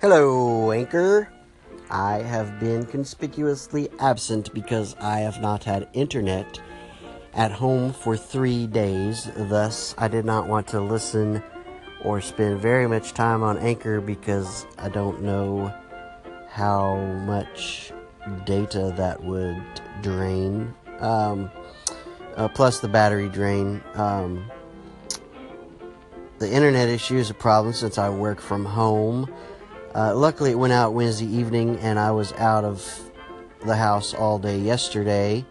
Hello, Anchor. I have been conspicuously absent because I have not had internet at home for three days. Thus, I did not want to listen or spend very much time on Anchor because I don't know how much data that would drain. Um, uh, plus the battery drain. Um, the internet issue is a problem since I work from home. Uh, luckily, it went out Wednesday evening, and I was out of the house all day yesterday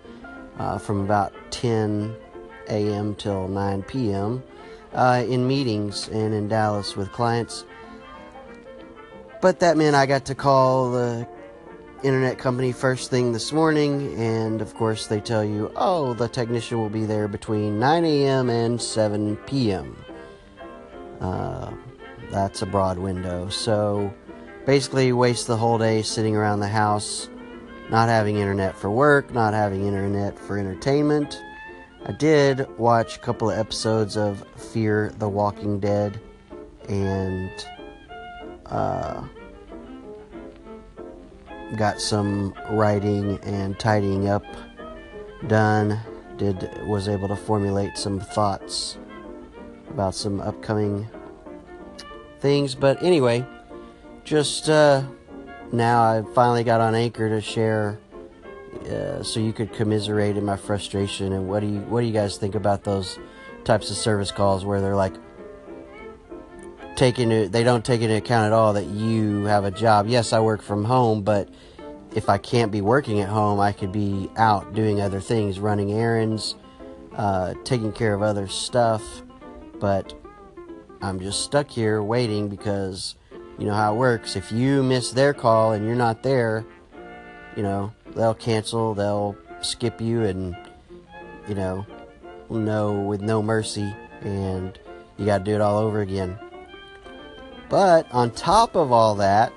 uh, from about 10 a.m. till 9 p.m. Uh, in meetings and in Dallas with clients. But that meant I got to call the internet company first thing this morning, and of course, they tell you, oh, the technician will be there between 9 a.m. and 7 p.m. Uh, that's a broad window. So basically, waste the whole day sitting around the house, not having internet for work, not having internet for entertainment. I did watch a couple of episodes of Fear the Walking Dead and uh, got some writing and tidying up done. Did was able to formulate some thoughts about some upcoming things. But anyway, just uh, now I finally got on Anchor to share, uh, so you could commiserate in my frustration. And what do you what do you guys think about those types of service calls where they're like taking they don't take into account at all that you have a job. Yes, I work from home, but if I can't be working at home, I could be out doing other things, running errands, uh, taking care of other stuff but I'm just stuck here waiting because you know how it works. If you miss their call and you're not there, you know, they'll cancel, they'll skip you and you know, no with no mercy and you got to do it all over again. But on top of all that,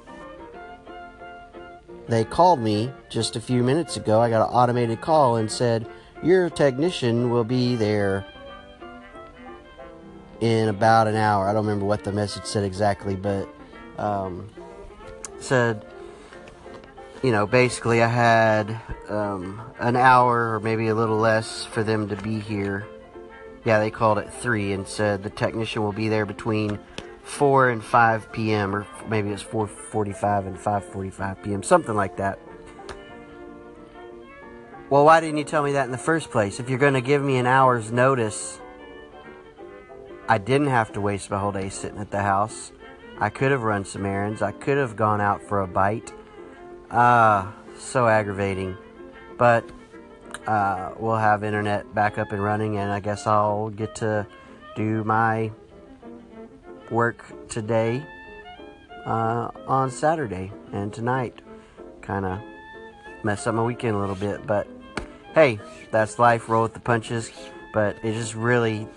they called me just a few minutes ago. I got an automated call and said, Your technician will be there in about an hour. I don't remember what the message said exactly, but um, said, you know, basically I had um, an hour or maybe a little less for them to be here. Yeah, they called it 3 and said the technician will be there between 4 and 5 p.m. or maybe it's 4:45 and 5:45 p.m. something like that. Well, why didn't you tell me that in the first place? If you're going to give me an hour's notice, I didn't have to waste my whole day sitting at the house. I could have run some errands. I could have gone out for a bite. Ah, uh, so aggravating. But uh, we'll have internet back up and running, and I guess I'll get to do my work today uh, on Saturday and tonight. Kind of mess up my weekend a little bit, but hey, that's life. Roll with the punches. But it just really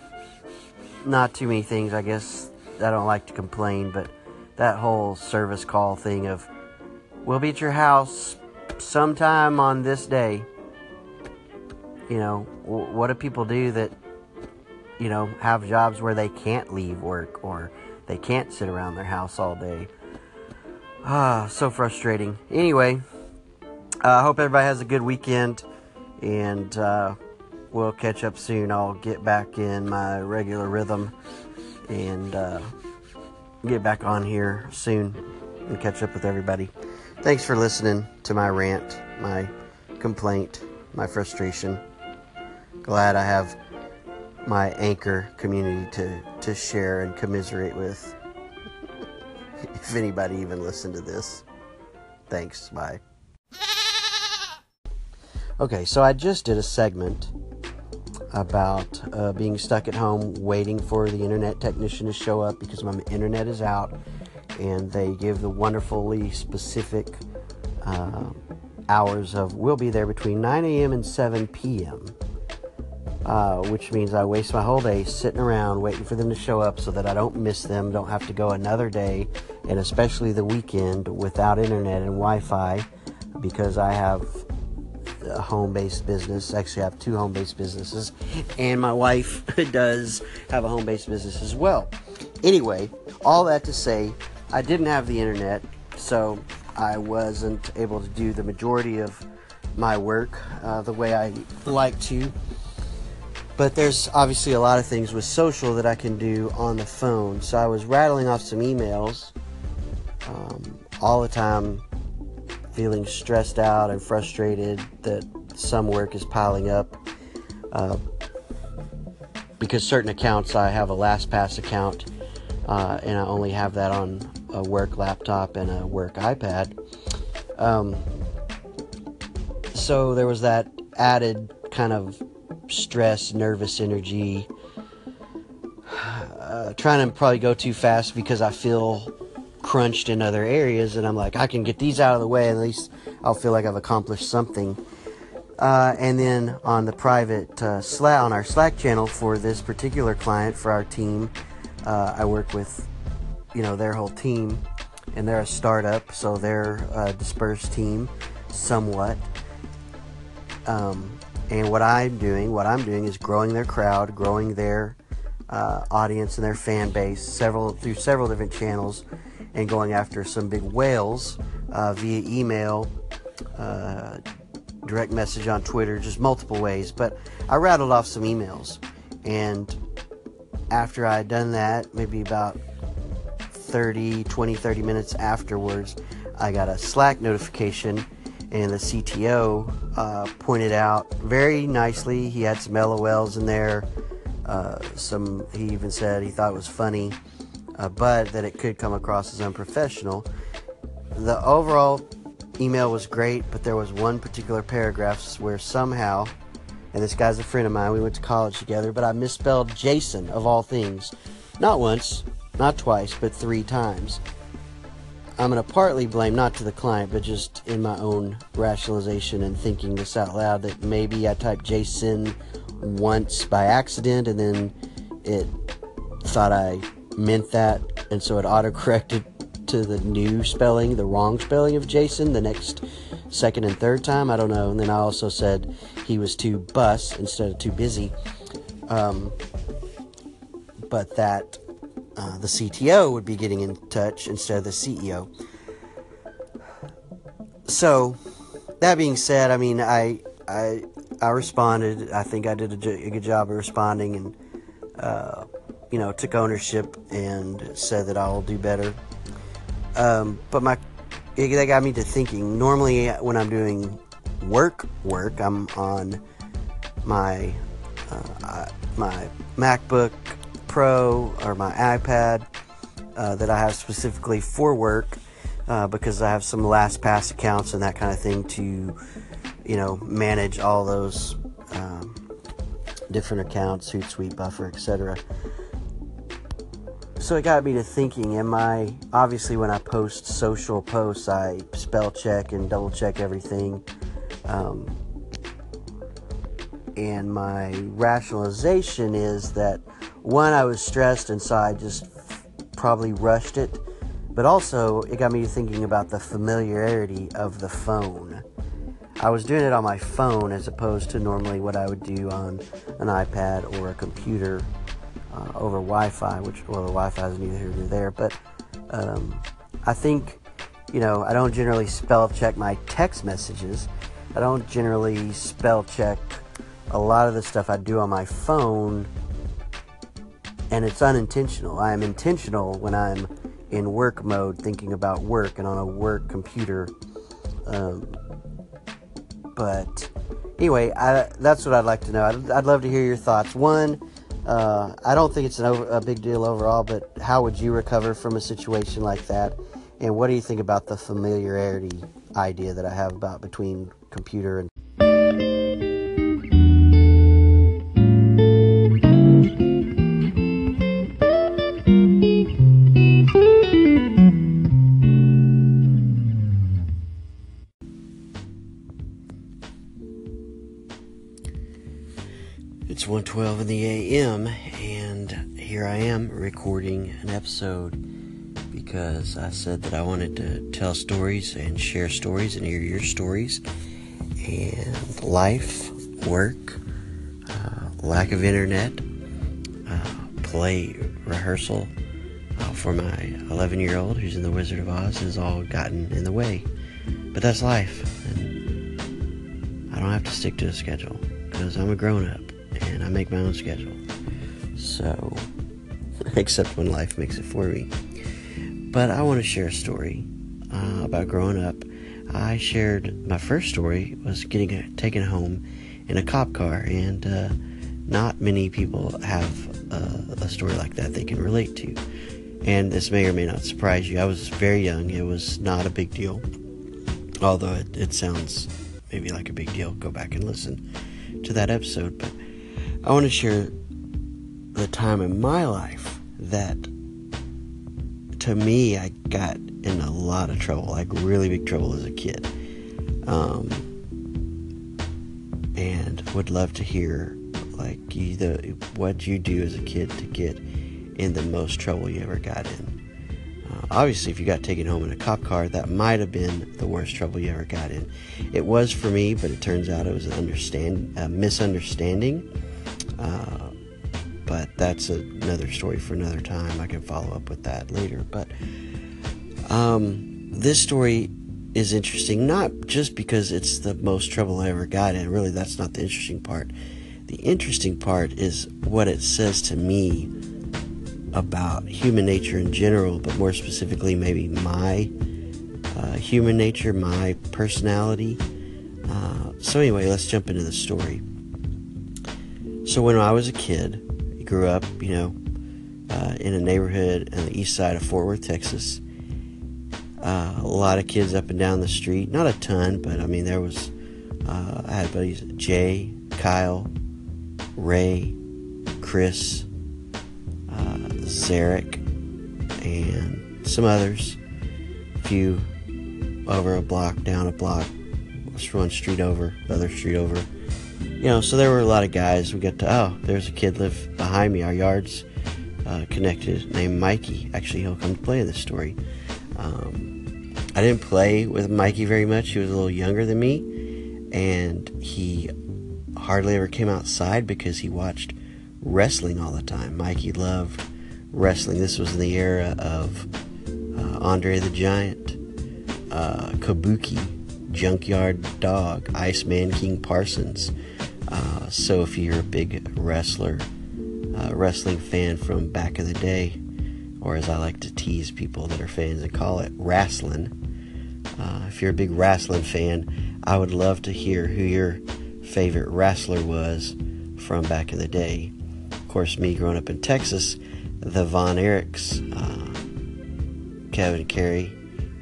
not too many things, I guess. I don't like to complain, but that whole service call thing of, we'll be at your house sometime on this day. You know, what do people do that, you know, have jobs where they can't leave work or they can't sit around their house all day? Ah, so frustrating. Anyway, I uh, hope everybody has a good weekend and, uh, we'll catch up soon. I'll get back in my regular rhythm and uh, get back on here soon and catch up with everybody. Thanks for listening to my rant, my complaint, my frustration. Glad I have my anchor community to, to share and commiserate with. if anybody even listened to this. Thanks. Bye. Okay, so I just did a segment about uh, being stuck at home waiting for the internet technician to show up because my internet is out and they give the wonderfully specific uh, hours of we'll be there between 9 a.m. and 7 p.m. Uh, which means I waste my whole day sitting around waiting for them to show up so that I don't miss them, don't have to go another day, and especially the weekend without internet and Wi Fi because I have a home based business. Actually, I have two home based businesses, and my wife does have a home based business as well. Anyway, all that to say, I didn't have the internet so I wasn't able to do the majority of my work uh, the way I like to. But there's obviously a lot of things with social that I can do on the phone. So I was rattling off some emails um, all the time, feeling stressed out and frustrated that some work is piling up. Uh, because certain accounts, I have a LastPass account, uh, and I only have that on a work laptop and a work iPad. Um, so there was that added kind of stress, nervous energy. Uh, trying to probably go too fast because I feel crunched in other areas, and I'm like, I can get these out of the way, at least I'll feel like I've accomplished something. Uh, and then on the private uh, Slack, on our Slack channel for this particular client for our team, uh, I work with, you know, their whole team, and they're a startup, so they're a dispersed team, somewhat. Um, and what I'm doing, what I'm doing is growing their crowd, growing their uh, audience and their fan base, several through several different channels, and going after some big whales uh, via email, uh, direct message on Twitter, just multiple ways. But I rattled off some emails, and after I had done that, maybe about 30, 20, 30 minutes afterwards, I got a Slack notification and the CTO uh, pointed out very nicely. He had some LOLs in there. Uh, some he even said he thought it was funny, uh, but that it could come across as unprofessional. The overall email was great, but there was one particular paragraph where somehow, and this guy's a friend of mine, we went to college together, but I misspelled Jason of all things, not once, not twice, but three times. I'm going to partly blame not to the client, but just in my own rationalization and thinking this out loud that maybe I typed Jason once by accident and then it thought I meant that, and so it autocorrected to the new spelling, the wrong spelling of Jason the next second and third time. I don't know. And then I also said he was too bus instead of too busy. Um, but that uh, the CTO would be getting in touch instead of the CEO. So, that being said, I mean, I I I responded. I think I did a, a good job of responding, and uh, you know, took ownership and said that I'll do better. Um, but my it, that got me to thinking. Normally, when I'm doing work work, I'm on my uh, my MacBook Pro or my iPad uh, that I have specifically for work uh, because I have some LastPass accounts and that kind of thing to, you know, manage all those um, different accounts, Hootsuite, Buffer, etc. So it got me to thinking: Am I obviously when I post social posts, I spell check and double check everything. Um, and my rationalization is that one, I was stressed, and so I just probably rushed it. But also, it got me thinking about the familiarity of the phone. I was doing it on my phone as opposed to normally what I would do on an iPad or a computer uh, over Wi Fi, which, well, the Wi Fi is neither here nor there. But um, I think, you know, I don't generally spell check my text messages. I don't generally spell check a lot of the stuff I do on my phone and it's unintentional. I am intentional when I'm in work mode, thinking about work and on a work computer. Um, but anyway, I, that's what I'd like to know. I'd, I'd love to hear your thoughts. One, uh, I don't think it's over, a big deal overall, but how would you recover from a situation like that? And what do you think about the familiarity idea that I have about between computer and recording an episode because I said that I wanted to tell stories and share stories and hear your stories and life, work, uh, lack of internet, uh, play rehearsal, uh, for my 11 year old who's in the Wizard of Oz has all gotten in the way. But that's life, and I don't have to stick to a schedule because I'm a grown up and I make my own schedule. So, except when life makes it for me. But I want to share a story uh, about growing up. I shared my first story was getting taken home in a cop car, and uh, not many people have uh, a story like that they can relate to. And this may or may not surprise you. I was very young, it was not a big deal. Although it, it sounds maybe like a big deal, go back and listen to that episode. But I want to share the time in my life that to me I got in a lot of trouble, like really big trouble as a kid. Um, and would love to hear like the what you do as a kid to get in the most trouble you ever got in. Uh, obviously, if you got taken home in a cop car, that might have been the worst trouble you ever got in. It was for me, but it turns out it was an understand a misunderstanding. Uh, but that's another story for another time. I can follow up with that later. But um, this story is interesting, not just because it's the most trouble I ever got in. Really, that's not the interesting part. The interesting part is what it says to me about human nature in general, but more specifically, maybe my uh, human nature, my personality. Uh, so, anyway, let's jump into the story. So, when I was a kid, Grew up, you know, uh, in a neighborhood on the east side of Fort Worth, Texas. Uh, a lot of kids up and down the street. Not a ton, but I mean, there was. Uh, I had buddies Jay, Kyle, Ray, Chris, uh, Zarek, and some others. A few over a block, down a block, one street over, other street over. You know, so there were a lot of guys. We got to, oh, there's a kid live behind me. Our yard's uh, connected, named Mikey. Actually, he'll come to play in this story. Um, I didn't play with Mikey very much. He was a little younger than me, and he hardly ever came outside because he watched wrestling all the time. Mikey loved wrestling. This was in the era of uh, Andre the Giant, uh, Kabuki, Junkyard Dog, Iceman King Parsons. So if you're a big wrestler, uh, wrestling fan from back in the day, or as I like to tease people that are fans and call it, wrestling. Uh, if you're a big wrestling fan, I would love to hear who your favorite wrestler was from back in the day. Of course, me growing up in Texas, the Von Erichs, uh, Kevin Kerry,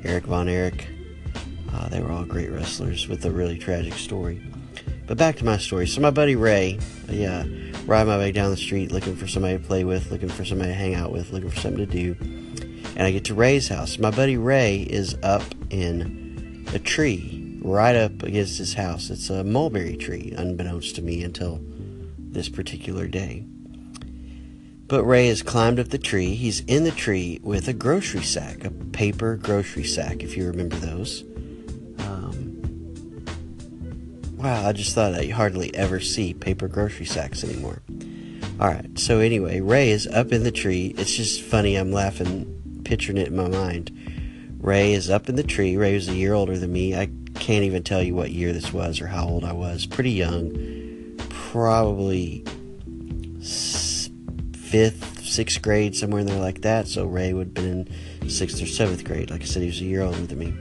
Eric Von Erich, uh, they were all great wrestlers with a really tragic story. But back to my story. So my buddy Ray, yeah, uh, ride my way down the street looking for somebody to play with, looking for somebody to hang out with, looking for something to do. And I get to Ray's house. My buddy Ray is up in a tree right up against his house. It's a mulberry tree, unbeknownst to me until this particular day. But Ray has climbed up the tree. He's in the tree with a grocery sack, a paper grocery sack, if you remember those. Wow, I just thought I hardly ever see paper grocery sacks anymore. Alright, so anyway, Ray is up in the tree. It's just funny, I'm laughing, picturing it in my mind. Ray is up in the tree. Ray was a year older than me. I can't even tell you what year this was or how old I was. Pretty young, probably fifth, sixth grade, somewhere in there like that. So Ray would have been in sixth or seventh grade. Like I said, he was a year older than me.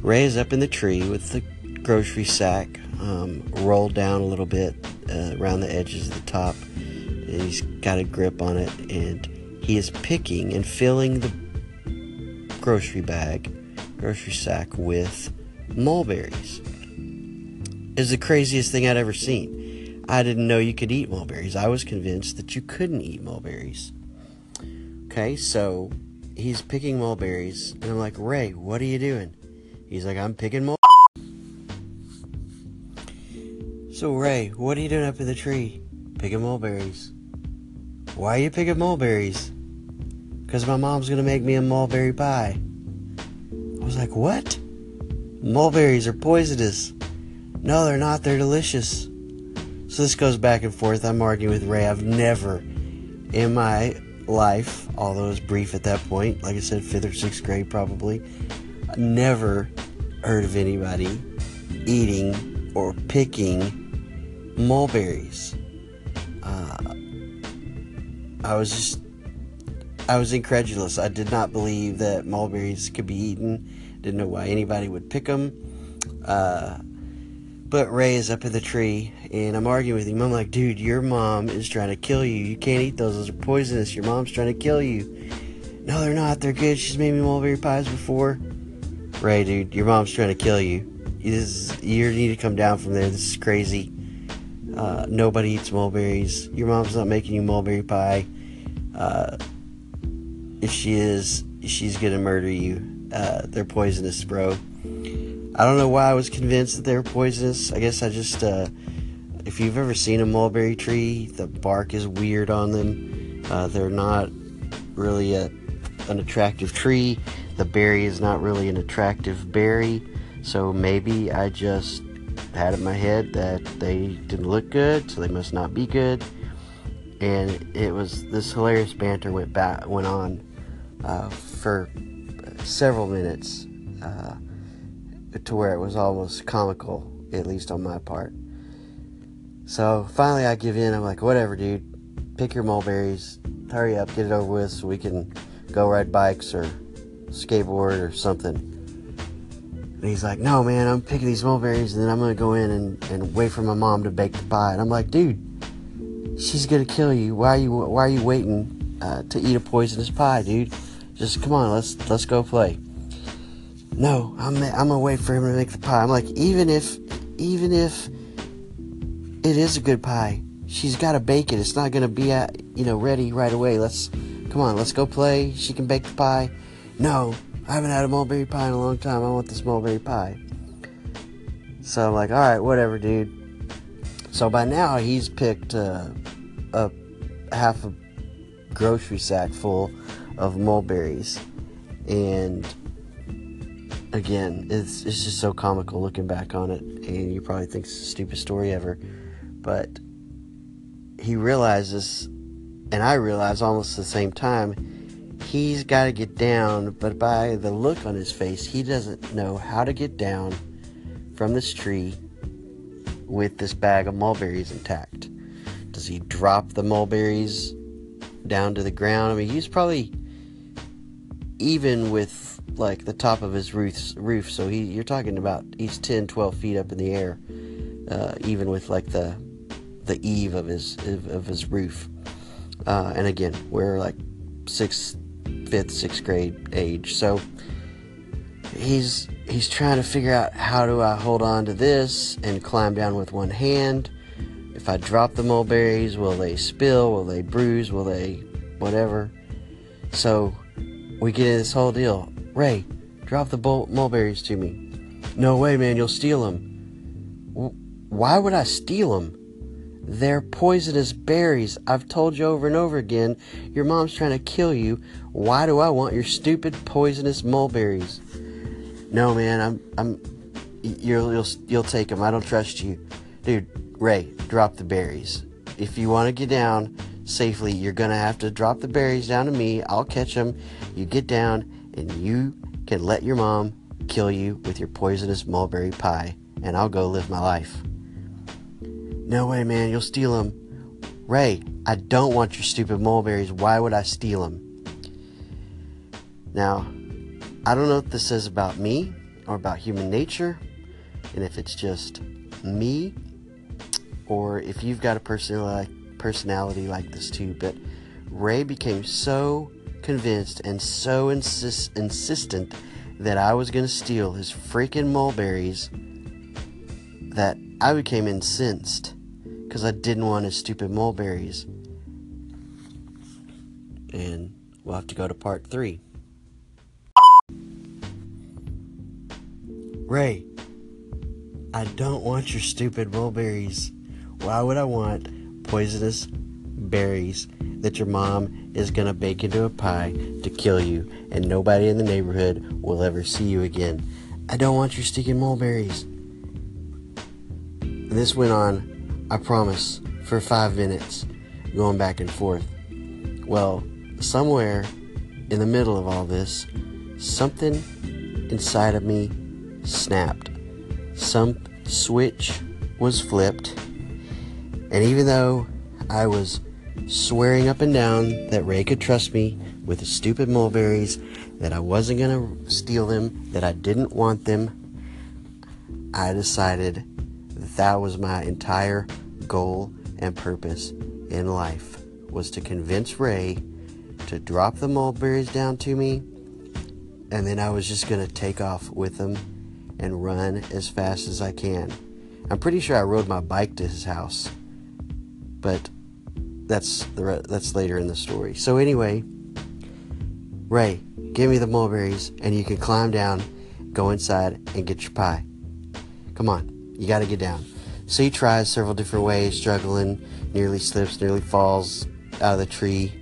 Ray is up in the tree with the grocery sack um, rolled down a little bit uh, around the edges of the top. And he's got a grip on it, and he is picking and filling the grocery bag, grocery sack with mulberries It's the craziest thing I'd ever seen. I didn't know you could eat mulberries. I was convinced that you couldn't eat mulberries. Okay, so he's picking mulberries, and I'm like, Ray, what are you doing? He's like, I'm picking mulberries. So, Ray, what are you doing up in the tree? Picking mulberries. Why are you picking mulberries? Because my mom's going to make me a mulberry pie. I was like, what? Mulberries are poisonous. No, they're not. They're delicious. So this goes back and forth. I'm arguing with Ray. I've never in my life, although it was brief at that point, like I said, fifth or sixth grade probably, never heard of anybody eating or picking mulberries. Uh, I was just, I was incredulous. I did not believe that mulberries could be eaten. Didn't know why anybody would pick them. Uh, but Ray is up in the tree, and I'm arguing with him. I'm like, dude, your mom is trying to kill you. You can't eat those. Those are poisonous. Your mom's trying to kill you. No, they're not. They're good. She's made me mulberry pies before. Ray, dude, your mom's trying to kill you. Is you need to come down from there. This is crazy. Uh, nobody eats mulberries. Your mom's not making you mulberry pie. Uh, if she is, she's gonna murder you. Uh, they're poisonous, bro. I don't know why I was convinced that they were poisonous. I guess I just, uh, if you've ever seen a mulberry tree, the bark is weird on them. Uh, they're not really a, an attractive tree. The berry is not really an attractive berry. So maybe I just had in my head that they didn't look good, so they must not be good. And it was this hilarious banter went back went on uh, for several minutes. Uh, to where it was almost comical, at least on my part. So finally, I give in. I'm like, whatever, dude. Pick your mulberries. Hurry up, get it over with so we can go ride bikes or skateboard or something. And he's like, no, man, I'm picking these mulberries and then I'm going to go in and, and wait for my mom to bake the pie. And I'm like, dude, she's going to kill you. Why are you, why are you waiting uh, to eat a poisonous pie, dude? Just come on, let's, let's go play no, I'm I'm gonna wait for him to make the pie. I'm like, even if even if it is a good pie, she's got to bake it. It's not gonna be at you know ready right away. Let's come on, let's go play. She can bake the pie. No, I haven't had a mulberry pie in a long time. I want this mulberry pie. So I'm like, all right, whatever, dude. So by now he's picked uh, a half a grocery sack full of mulberries, and again, it's it's just so comical looking back on it, and you probably think it's the stupidest story ever, but he realizes, and I realize almost at the same time, he's got to get down, but by the look on his face, he doesn't know how to get down from this tree with this bag of mulberries intact. Does he drop the mulberries down to the ground? I mean, he's probably even with like the top of his roof. Roof, so he you're talking about he's 10, 12 feet up in the air, uh, even with like the the eave of his of his roof. Uh, and again, we're like sixth, fifth, sixth grade age, so he's he's trying to figure out how do I hold on to this and climb down with one hand. If I drop the mulberries, will they spill? Will they bruise? Will they whatever? So we get in this whole deal. Ray, drop the mulberries to me. No way, man, you'll steal them. W- why would I steal them? They're poisonous berries. I've told you over and over again. Your mom's trying to kill you. Why do I want your stupid poisonous mulberries? No, man, I'm, I'm, you'll, you'll, you'll take them. I don't trust you, dude. Ray, drop the berries. If you want to get down safely, you're gonna have to drop the berries down to me. I'll catch them. You get down and you can let your mom kill you with your poisonous mulberry pie, and I'll go live my life. No way, man, you'll steal them. Ray, I don't want your stupid mulberries. Why would I steal them? Now, I don't know what this says about me or about human nature, and if it's just me, or if you've got a personality like this too, but Ray became so convinced and so insist- insistent that I was going to steal his freaking mulberries that I became incensed because I didn't want his stupid mulberries. And we'll have to go to part three. Ray, I don't want your stupid mulberries. Why would I want poisonous berries that your mom is going to bake into a pie to kill you, and nobody in the neighborhood will ever see you again. I don't want your stinking mulberries. This went on, I promise, for five minutes, going back and forth. Well, somewhere in the middle of all this, something inside of me snapped. Some switch was flipped. And even though I was swearing up and down that Ray could trust me with the stupid mulberries, that I wasn't going to steal them, that I didn't want them, I decided that was my entire goal and purpose in life was to convince Ray to drop the mulberries down to me and then I was just going to take off with them and run as fast as I can. I'm pretty sure I rode my bike to his house. But that's the that's later in the story. So anyway, Ray, give me the mulberries and you can climb down, go inside and get your pie. Come on, you got to get down. So he tries several different ways, struggling, nearly slips, nearly falls out of the tree.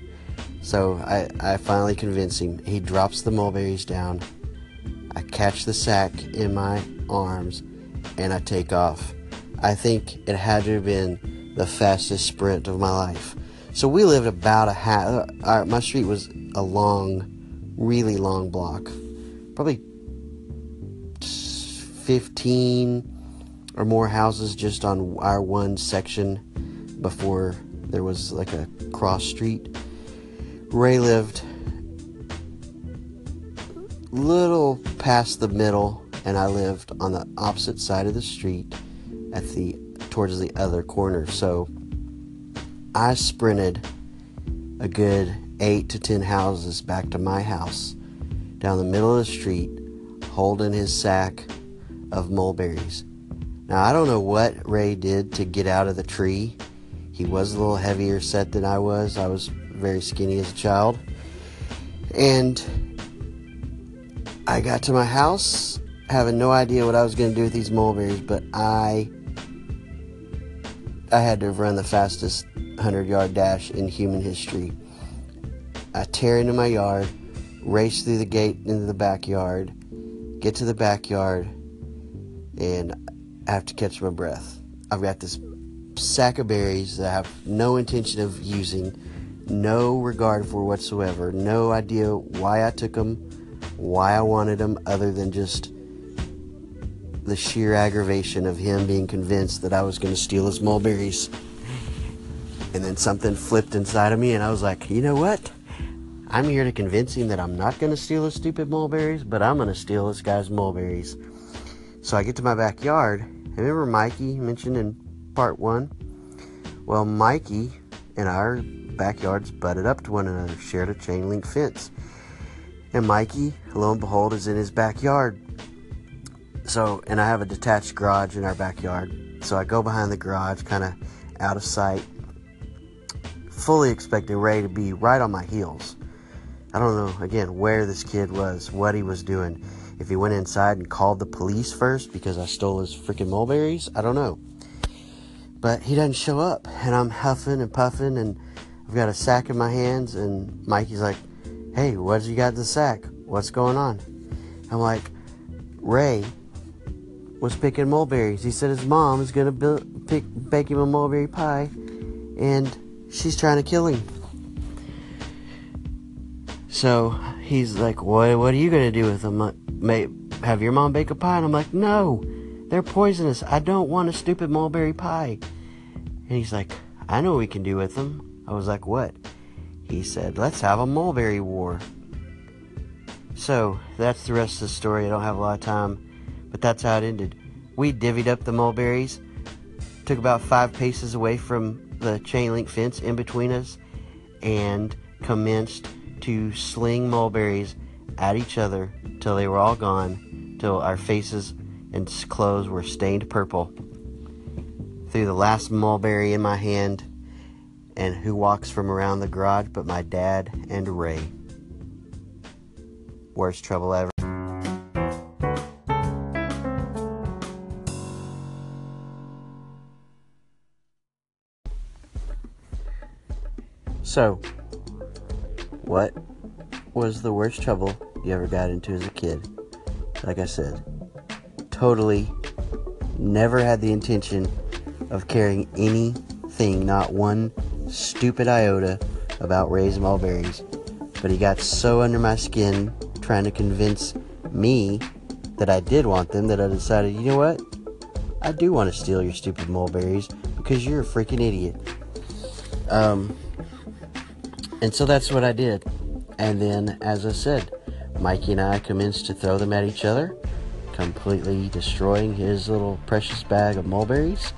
So I, I finally convince him. He drops the mulberries down. I catch the sack in my arms and I take off. I think it had to have been the fastest sprint of my life. So we lived about a half. Uh, my street was a long, really long block, probably 15 or more houses just on our one section before there was like a cross street. Ray lived little past the middle and I lived on the opposite side of the street at the towards the other corner. So I sprinted a good 8 to 10 houses back to my house down the middle of the street holding his sack of mulberries. Now, I don't know what Ray did to get out of the tree. He was a little heavier set than I was. I was very skinny as a child. And I got to my house having no idea what I was going to do with these mulberries, but I I had to run the fastest 100-yard dash in human history. I tear into my yard, race through the gate into the backyard, get to the backyard, and I have to catch my breath. I've got this sack of berries that I have no intention of using, no regard for whatsoever, no idea why I took them, why I wanted them, other than just the sheer aggravation of him being convinced that I was going to steal his mulberries. And then something flipped inside of me, and I was like, you know what? I'm here to convince him that I'm not going to steal his stupid mulberries, but I'm going to steal this guy's mulberries. So I get to my backyard. Remember Mikey mentioned in part one? Well, Mikey and our backyards butted up to one another, shared a chain link fence. And Mikey, lo and behold, is in his backyard. So, and I have a detached garage in our backyard. So I go behind the garage, kind of out of sight, fully expecting Ray to be right on my heels. I don't know, again, where this kid was, what he was doing if he went inside and called the police first because I stole his freaking mulberries, I don't know. But he doesn't show up, and I'm huffing and puffing, and I've got a sack in my hands, and Mikey's like, "Hey, what you got in the sack? What's going on?" I'm like, "Ray was picking mulberries. He said his mom is gonna pick, bake him a mulberry pie, and she's trying to kill him." So he's like, "What? What are you gonna do with them?" May have your mom bake a pie? And I'm like, no, they're poisonous. I don't want a stupid mulberry pie. And he's like, I know what we can do with them. I was like, what? He said, let's have a mulberry war. So that's the rest of the story. I don't have a lot of time, but that's how it ended. We divvied up the mulberries, took about five paces away from the chain link fence in between us, and commenced to sling mulberries at each other till they were all gone, till our faces and clothes were stained purple. Threw the last mulberry in my hand, and who walks from around the garage but my dad and Ray? Worst trouble ever. So, what was the worst trouble you ever got into as a kid. Like I said, totally never had the intention of caring anything, not one stupid iota about Ray's mulberries. But he got so under my skin trying to convince me that I did want them that I decided, you know what? I do want to steal your stupid mulberries because you're a freaking idiot. Um, and so that's what I did. And then, as I said, Mikey and I commenced to throw them at each other, completely destroying his little precious bag of mulberries.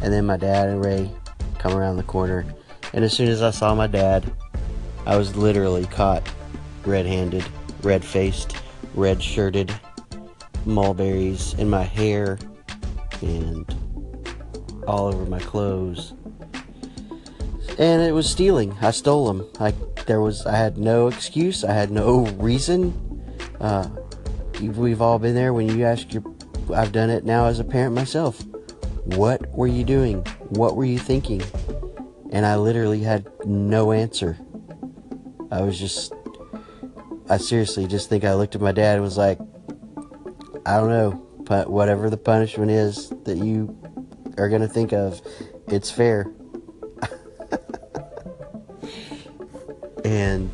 And then my dad and Ray come around the corner. And as soon as I saw my dad, I was literally caught red handed, red faced, red shirted, mulberries in my hair and all over my clothes. And it was stealing. I stole them. I there was I had no excuse. I had no reason. Uh, we've all been there when you ask your. I've done it now as a parent myself. What were you doing? What were you thinking? And I literally had no answer. I was just. I seriously just think I looked at my dad and was like, I don't know, but whatever the punishment is that you are going to think of, it's fair. and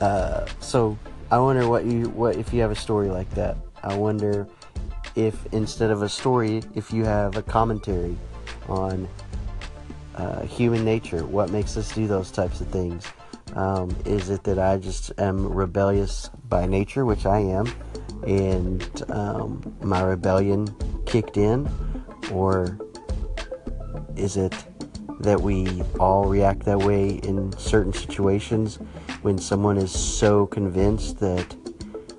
uh, so I wonder what you what if you have a story like that. I wonder if instead of a story, if you have a commentary on uh, human nature, what makes us do those types of things. Um, is it that I just am rebellious by nature, which I am, and um, my rebellion kicked in, or is it that we all react that way in certain situations when someone is so convinced that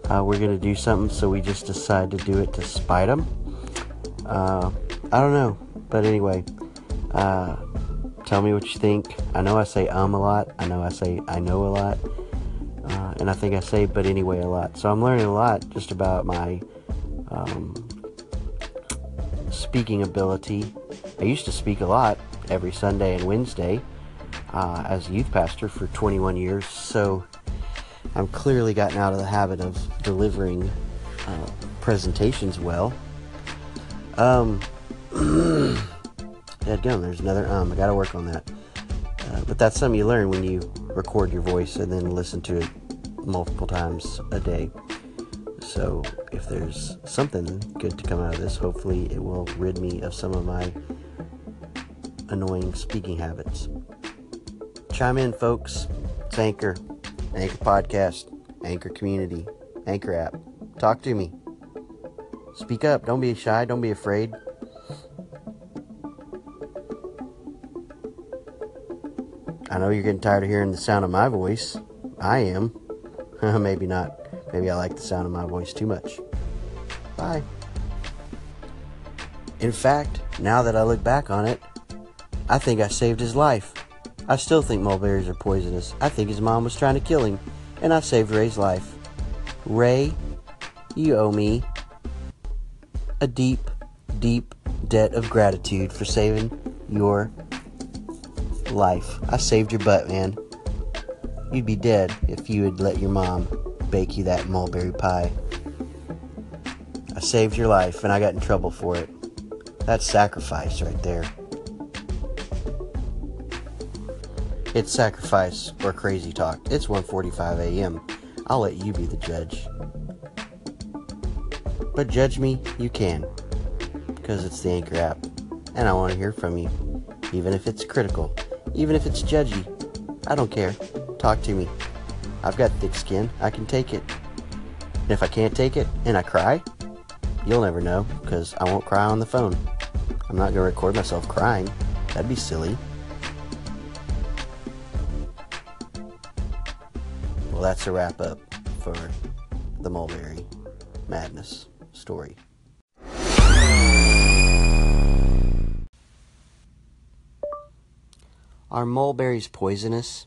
uh, we're going to do something, so we just decide to do it to spite them. Uh, I don't know, but anyway, uh, tell me what you think. I know I say um a lot. I know I say I know a lot, uh, and I think I say but anyway a lot. So I'm learning a lot just about my um, speaking ability. I used to speak a lot every Sunday and Wednesday uh, as a youth pastor for 21 years, so I'm clearly gotten out of the habit of delivering uh, presentations well. Um, Dead gum, there's another um. I gotta work on that. Uh, but that's something you learn when you record your voice and then listen to it multiple times a day. So if there's something good to come out of this, hopefully it will rid me of some of my annoying speaking habits. Chime in, folks. It's Anchor, Anchor Podcast, Anchor Community, Anchor app. Talk to me. Speak up. Don't be shy. Don't be afraid. I know you're getting tired of hearing the sound of my voice. I am. Maybe not. Maybe I like the sound of my voice too much. Bye. In fact, now that I look back on it, I think I saved his life. I still think mulberries are poisonous. I think his mom was trying to kill him, and I saved Ray's life. Ray, you owe me a deep, deep debt of gratitude for saving your life. I saved your butt, man. You'd be dead if you had let your mom bake you that mulberry pie. I saved your life and I got in trouble for it. That's sacrifice right there. It's sacrifice or crazy talk. It's 1:45 a.m. I'll let you be the judge. But judge me, you can. Because it's the Anchor app. And I want to hear from you. Even if it's critical. Even if it's judgy. I don't care. Talk to me. I've got thick skin. I can take it. And if I can't take it and I cry, you'll never know because I won't cry on the phone. I'm not going to record myself crying. That'd be silly. That's a wrap up for the Mulberry Madness story. Are mulberries poisonous?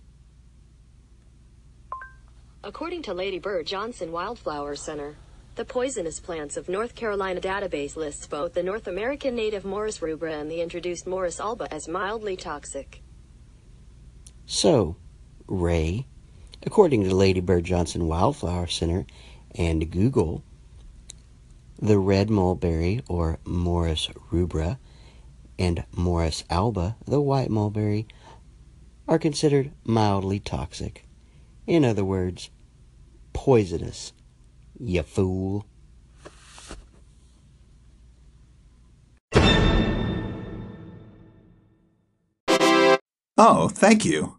According to Lady Bird Johnson Wildflower Center, the poisonous plants of North Carolina database lists both the North American native Morus rubra and the introduced Morus alba as mildly toxic. So, Ray, according to Lady Bird Johnson Wildflower Center and Google, the red mulberry or Morus rubra and Morus alba, the white mulberry, are considered mildly toxic. In other words, poisonous, you fool. Oh, thank you.